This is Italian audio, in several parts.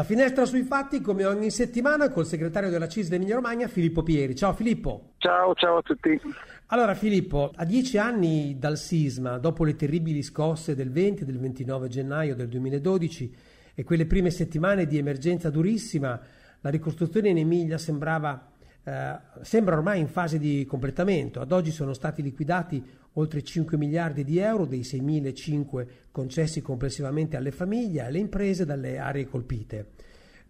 La finestra sui fatti, come ogni settimana, col segretario della CIS Emilia Romagna, Filippo Pieri. Ciao Filippo. Ciao, ciao a tutti. Allora Filippo, a dieci anni dal sisma, dopo le terribili scosse del 20 e del 29 gennaio del 2012 e quelle prime settimane di emergenza durissima, la ricostruzione in Emilia sembrava eh, sembra ormai in fase di completamento. Ad oggi sono stati liquidati oltre 5 miliardi di euro dei 6.005 concessi complessivamente alle famiglie e alle imprese dalle aree colpite.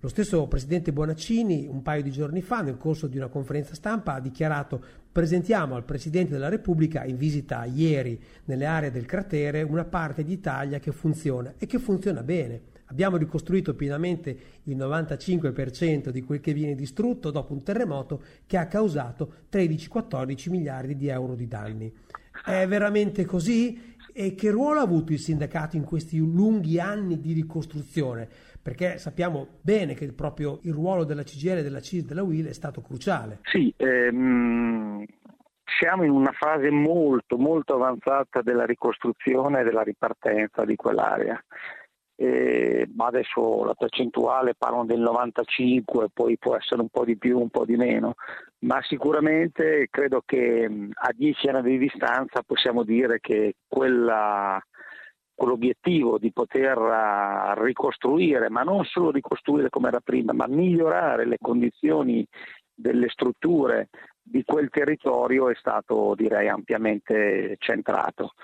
Lo stesso presidente Bonaccini un paio di giorni fa, nel corso di una conferenza stampa, ha dichiarato presentiamo al Presidente della Repubblica in visita ieri nelle aree del cratere una parte d'Italia che funziona e che funziona bene. Abbiamo ricostruito pienamente il 95% di quel che viene distrutto dopo un terremoto che ha causato 13-14 miliardi di euro di danni. È veramente così? E che ruolo ha avuto il sindacato in questi lunghi anni di ricostruzione? Perché sappiamo bene che proprio il ruolo della CGL, della CIS, della WIL è stato cruciale. Sì, ehm, siamo in una fase molto, molto avanzata della ricostruzione e della ripartenza di quell'area eh, ma adesso la percentuale parlano del 95, poi può essere un po' di più, un po' di meno, ma sicuramente credo che a dieci anni di distanza possiamo dire che quella, quell'obiettivo di poter ricostruire, ma non solo ricostruire come era prima, ma migliorare le condizioni delle strutture di quel territorio è stato direi ampiamente centrato.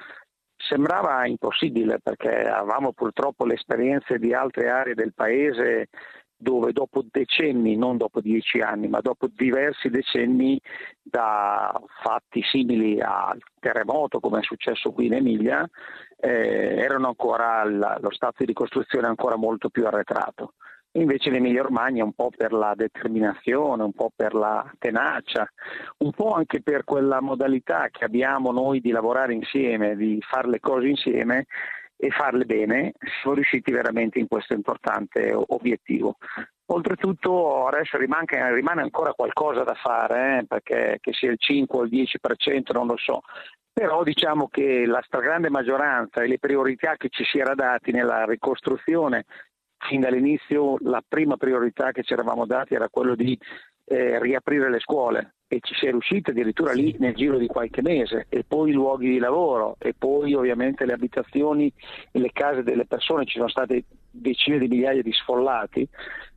Sembrava impossibile perché avevamo purtroppo le esperienze di altre aree del paese dove dopo decenni, non dopo dieci anni, ma dopo diversi decenni da fatti simili al terremoto come è successo qui in Emilia, eh, erano ancora lo stato di ricostruzione ancora molto più arretrato. Invece l'Emilia Romagna un po' per la determinazione, un po' per la tenacia, un po' anche per quella modalità che abbiamo noi di lavorare insieme, di fare le cose insieme e farle bene, siamo riusciti veramente in questo importante obiettivo. Oltretutto adesso rimane, rimane ancora qualcosa da fare, eh, perché che sia il 5 o il 10% non lo so, però diciamo che la stragrande maggioranza e le priorità che ci si era dati nella ricostruzione fin dall'inizio la prima priorità che ci eravamo dati era quello di eh, riaprire le scuole. E ci si è riusciti addirittura lì nel giro di qualche mese. E poi i luoghi di lavoro. E poi ovviamente le abitazioni e le case delle persone, ci sono state decine di migliaia di sfollati,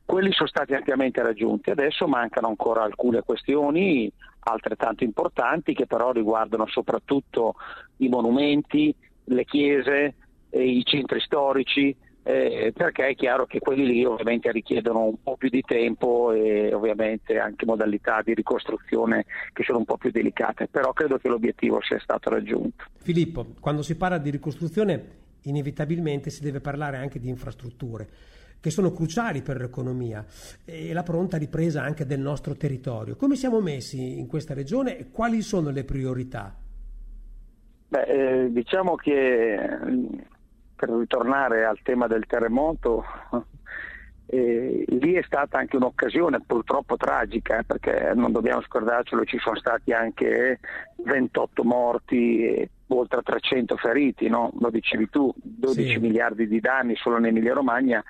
quelli sono stati ampiamente raggiunti, adesso mancano ancora alcune questioni altrettanto importanti che però riguardano soprattutto i monumenti, le chiese, i centri storici, eh, perché è chiaro che quelli lì ovviamente richiedono un po' più di tempo e ovviamente anche modalità di ricostruzione che sono un po' più delicate, però credo che l'obiettivo sia stato raggiunto. Filippo, quando si parla di ricostruzione inevitabilmente si deve parlare anche di infrastrutture che sono cruciali per l'economia e la pronta ripresa anche del nostro territorio. Come siamo messi in questa regione e quali sono le priorità? Beh, eh, diciamo che per ritornare al tema del terremoto, eh, lì è stata anche un'occasione purtroppo tragica, eh, perché non dobbiamo scordarcelo, ci sono stati anche 28 morti e oltre 300 feriti, no? lo dicevi tu, 12 sì. miliardi di danni solo in Emilia Romagna.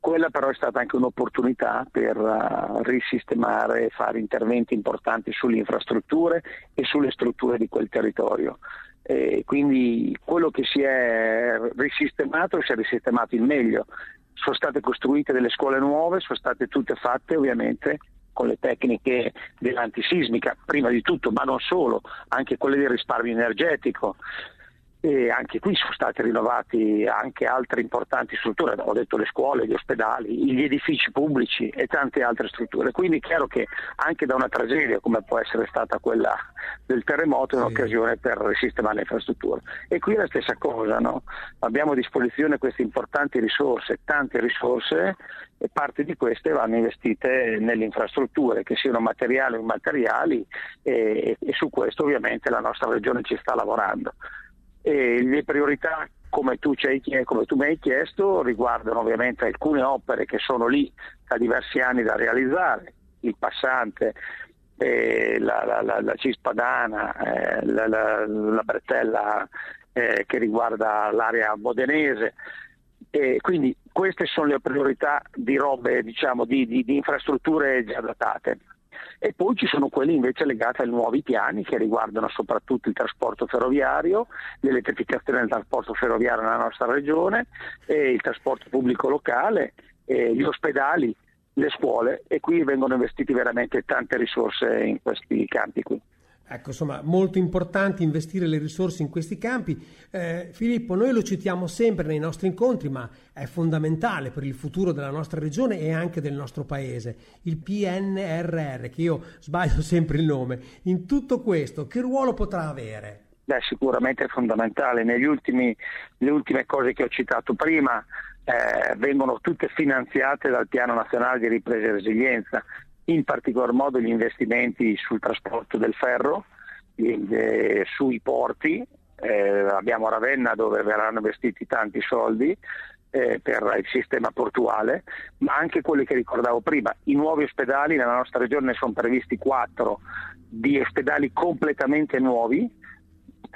Quella però è stata anche un'opportunità per uh, risistemare e fare interventi importanti sulle infrastrutture e sulle strutture di quel territorio. E quindi quello che si è risistemato si è risistemato in meglio. Sono state costruite delle scuole nuove, sono state tutte fatte ovviamente con le tecniche dell'antisismica, prima di tutto, ma non solo, anche quelle del risparmio energetico e anche qui sono state rinnovate anche altre importanti strutture, ho detto le scuole, gli ospedali, gli edifici pubblici e tante altre strutture. Quindi è chiaro che anche da una tragedia come può essere stata quella del terremoto è un'occasione per risistemare le infrastrutture. E qui è la stessa cosa, no? abbiamo a disposizione queste importanti risorse, tante risorse e parte di queste vanno investite nelle infrastrutture, che siano materiali o immateriali e, e su questo ovviamente la nostra regione ci sta lavorando. E le priorità, come tu, come tu, mi hai chiesto, riguardano ovviamente alcune opere che sono lì da diversi anni da realizzare, il passante, eh, la, la, la, la Cispadana, eh, la, la, la, bretella eh, che riguarda l'area modenese. Quindi queste sono le priorità di robe, diciamo, di, di, di infrastrutture già datate e poi ci sono quelli invece legati ai nuovi piani che riguardano soprattutto il trasporto ferroviario, l'elettrificazione del trasporto ferroviario nella nostra regione, il trasporto pubblico locale, gli ospedali, le scuole e qui vengono investiti veramente tante risorse in questi campi qui. Ecco, insomma, molto importante investire le risorse in questi campi. Eh, Filippo, noi lo citiamo sempre nei nostri incontri, ma è fondamentale per il futuro della nostra regione e anche del nostro paese. Il PNRR, che io sbaglio sempre il nome. In tutto questo, che ruolo potrà avere? Beh, sicuramente è fondamentale. Le ultime cose che ho citato prima eh, vengono tutte finanziate dal Piano Nazionale di Ripresa e Resilienza in particolar modo gli investimenti sul trasporto del ferro, eh, sui porti, eh, abbiamo Ravenna dove verranno investiti tanti soldi eh, per il sistema portuale, ma anche quelli che ricordavo prima, i nuovi ospedali nella nostra regione ne sono previsti quattro di ospedali completamente nuovi,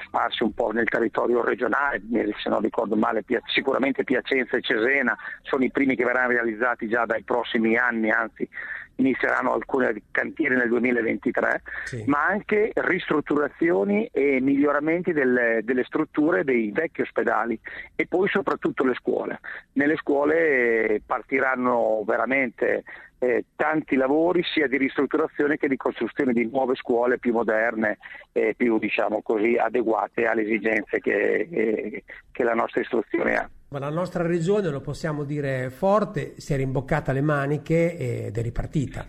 sparsi un po' nel territorio regionale, se non ricordo male sicuramente Piacenza e Cesena sono i primi che verranno realizzati già dai prossimi anni, anzi inizieranno alcuni cantieri nel 2023, sì. ma anche ristrutturazioni e miglioramenti delle, delle, strutture dei vecchi ospedali e poi soprattutto le scuole. Nelle scuole partiranno veramente eh, tanti lavori sia di ristrutturazione che di costruzione di nuove scuole più moderne e più diciamo così, adeguate alle esigenze che, eh, che la nostra istruzione ha. La nostra regione, lo possiamo dire forte, si è rimboccata le maniche ed è ripartita.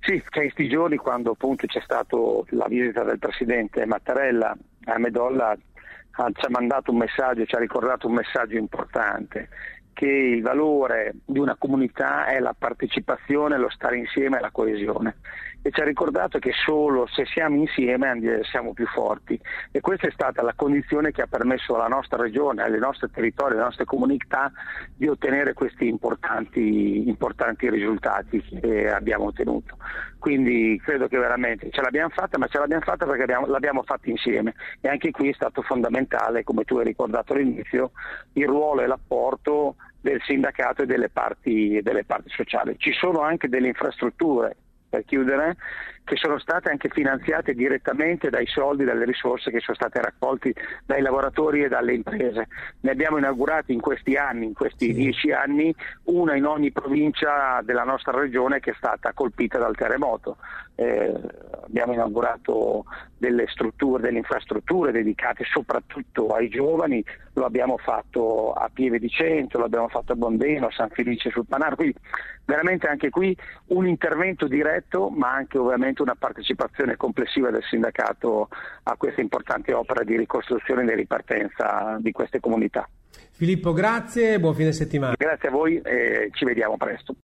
Sì, che in questi giorni quando appunto c'è stata la visita del Presidente Mattarella a Medolla ci ha mandato un messaggio, ci ha ricordato un messaggio importante che il valore di una comunità è la partecipazione, lo stare insieme e la coesione. E ci ha ricordato che solo se siamo insieme siamo più forti. E questa è stata la condizione che ha permesso alla nostra regione, ai nostri territori, alle nostre comunità di ottenere questi importanti, importanti risultati che abbiamo ottenuto. Quindi credo che veramente ce l'abbiamo fatta, ma ce l'abbiamo fatta perché abbiamo, l'abbiamo fatta insieme. E anche qui è stato fondamentale, come tu hai ricordato all'inizio, il ruolo e l'apporto del sindacato e delle parti, delle parti sociali. Ci sono anche delle infrastrutture, per chiudere, che sono state anche finanziate direttamente dai soldi, dalle risorse che sono state raccolte dai lavoratori e dalle imprese. Ne abbiamo inaugurati in questi anni, in questi sì. dieci anni, una in ogni provincia della nostra regione che è stata colpita dal terremoto. Eh, abbiamo inaugurato delle strutture, delle infrastrutture dedicate soprattutto ai giovani, lo abbiamo fatto a Pieve di Cento, lo abbiamo fatto a Bondeno, a San Felice sul Panaro, quindi veramente anche qui un intervento diretto ma anche ovviamente una partecipazione complessiva del sindacato a questa importante opera di ricostruzione e di ripartenza di queste comunità. Filippo, grazie e buon fine settimana. Grazie a voi e ci vediamo presto.